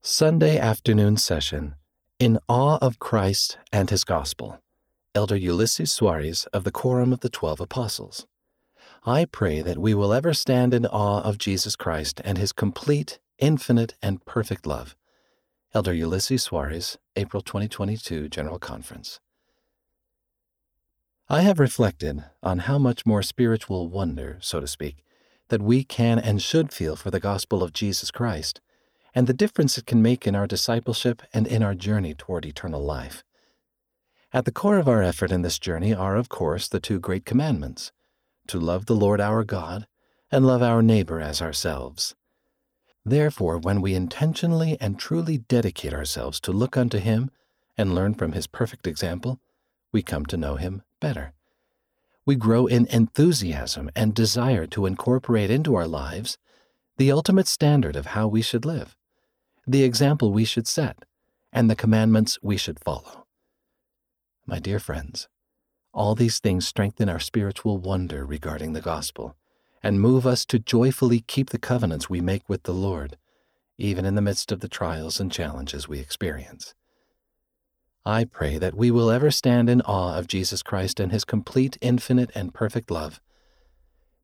Sunday afternoon session In Awe of Christ and His Gospel. Elder Ulisses Soares of the Quorum of the Twelve Apostles. I pray that we will ever stand in awe of Jesus Christ and His complete, infinite, and perfect love. Elder Ulisses Soares, April 2022 General Conference. I have reflected on how much more spiritual wonder, so to speak, that we can and should feel for the gospel of Jesus Christ and the difference it can make in our discipleship and in our journey toward eternal life. At the core of our effort in this journey are, of course, the two great commandments to love the Lord our God and love our neighbor as ourselves. Therefore, when we intentionally and truly dedicate ourselves to look unto Him and learn from His perfect example, we come to know Him better. We grow in enthusiasm and desire to incorporate into our lives the ultimate standard of how we should live, the example we should set, and the commandments we should follow. My dear friends, all these things strengthen our spiritual wonder regarding the gospel and move us to joyfully keep the covenants we make with the Lord, even in the midst of the trials and challenges we experience. I pray that we will ever stand in awe of Jesus Christ and his complete, infinite, and perfect love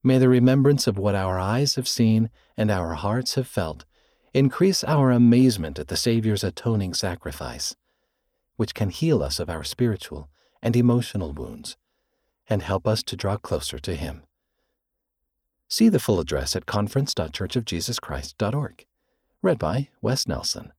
May the remembrance of what our eyes have seen and our hearts have felt increase our amazement at the Savior's atoning sacrifice, which can heal us of our spiritual and emotional wounds and help us to draw closer to Him. See the full address at conference.churchofjesuschrist.org. Read by Wes Nelson.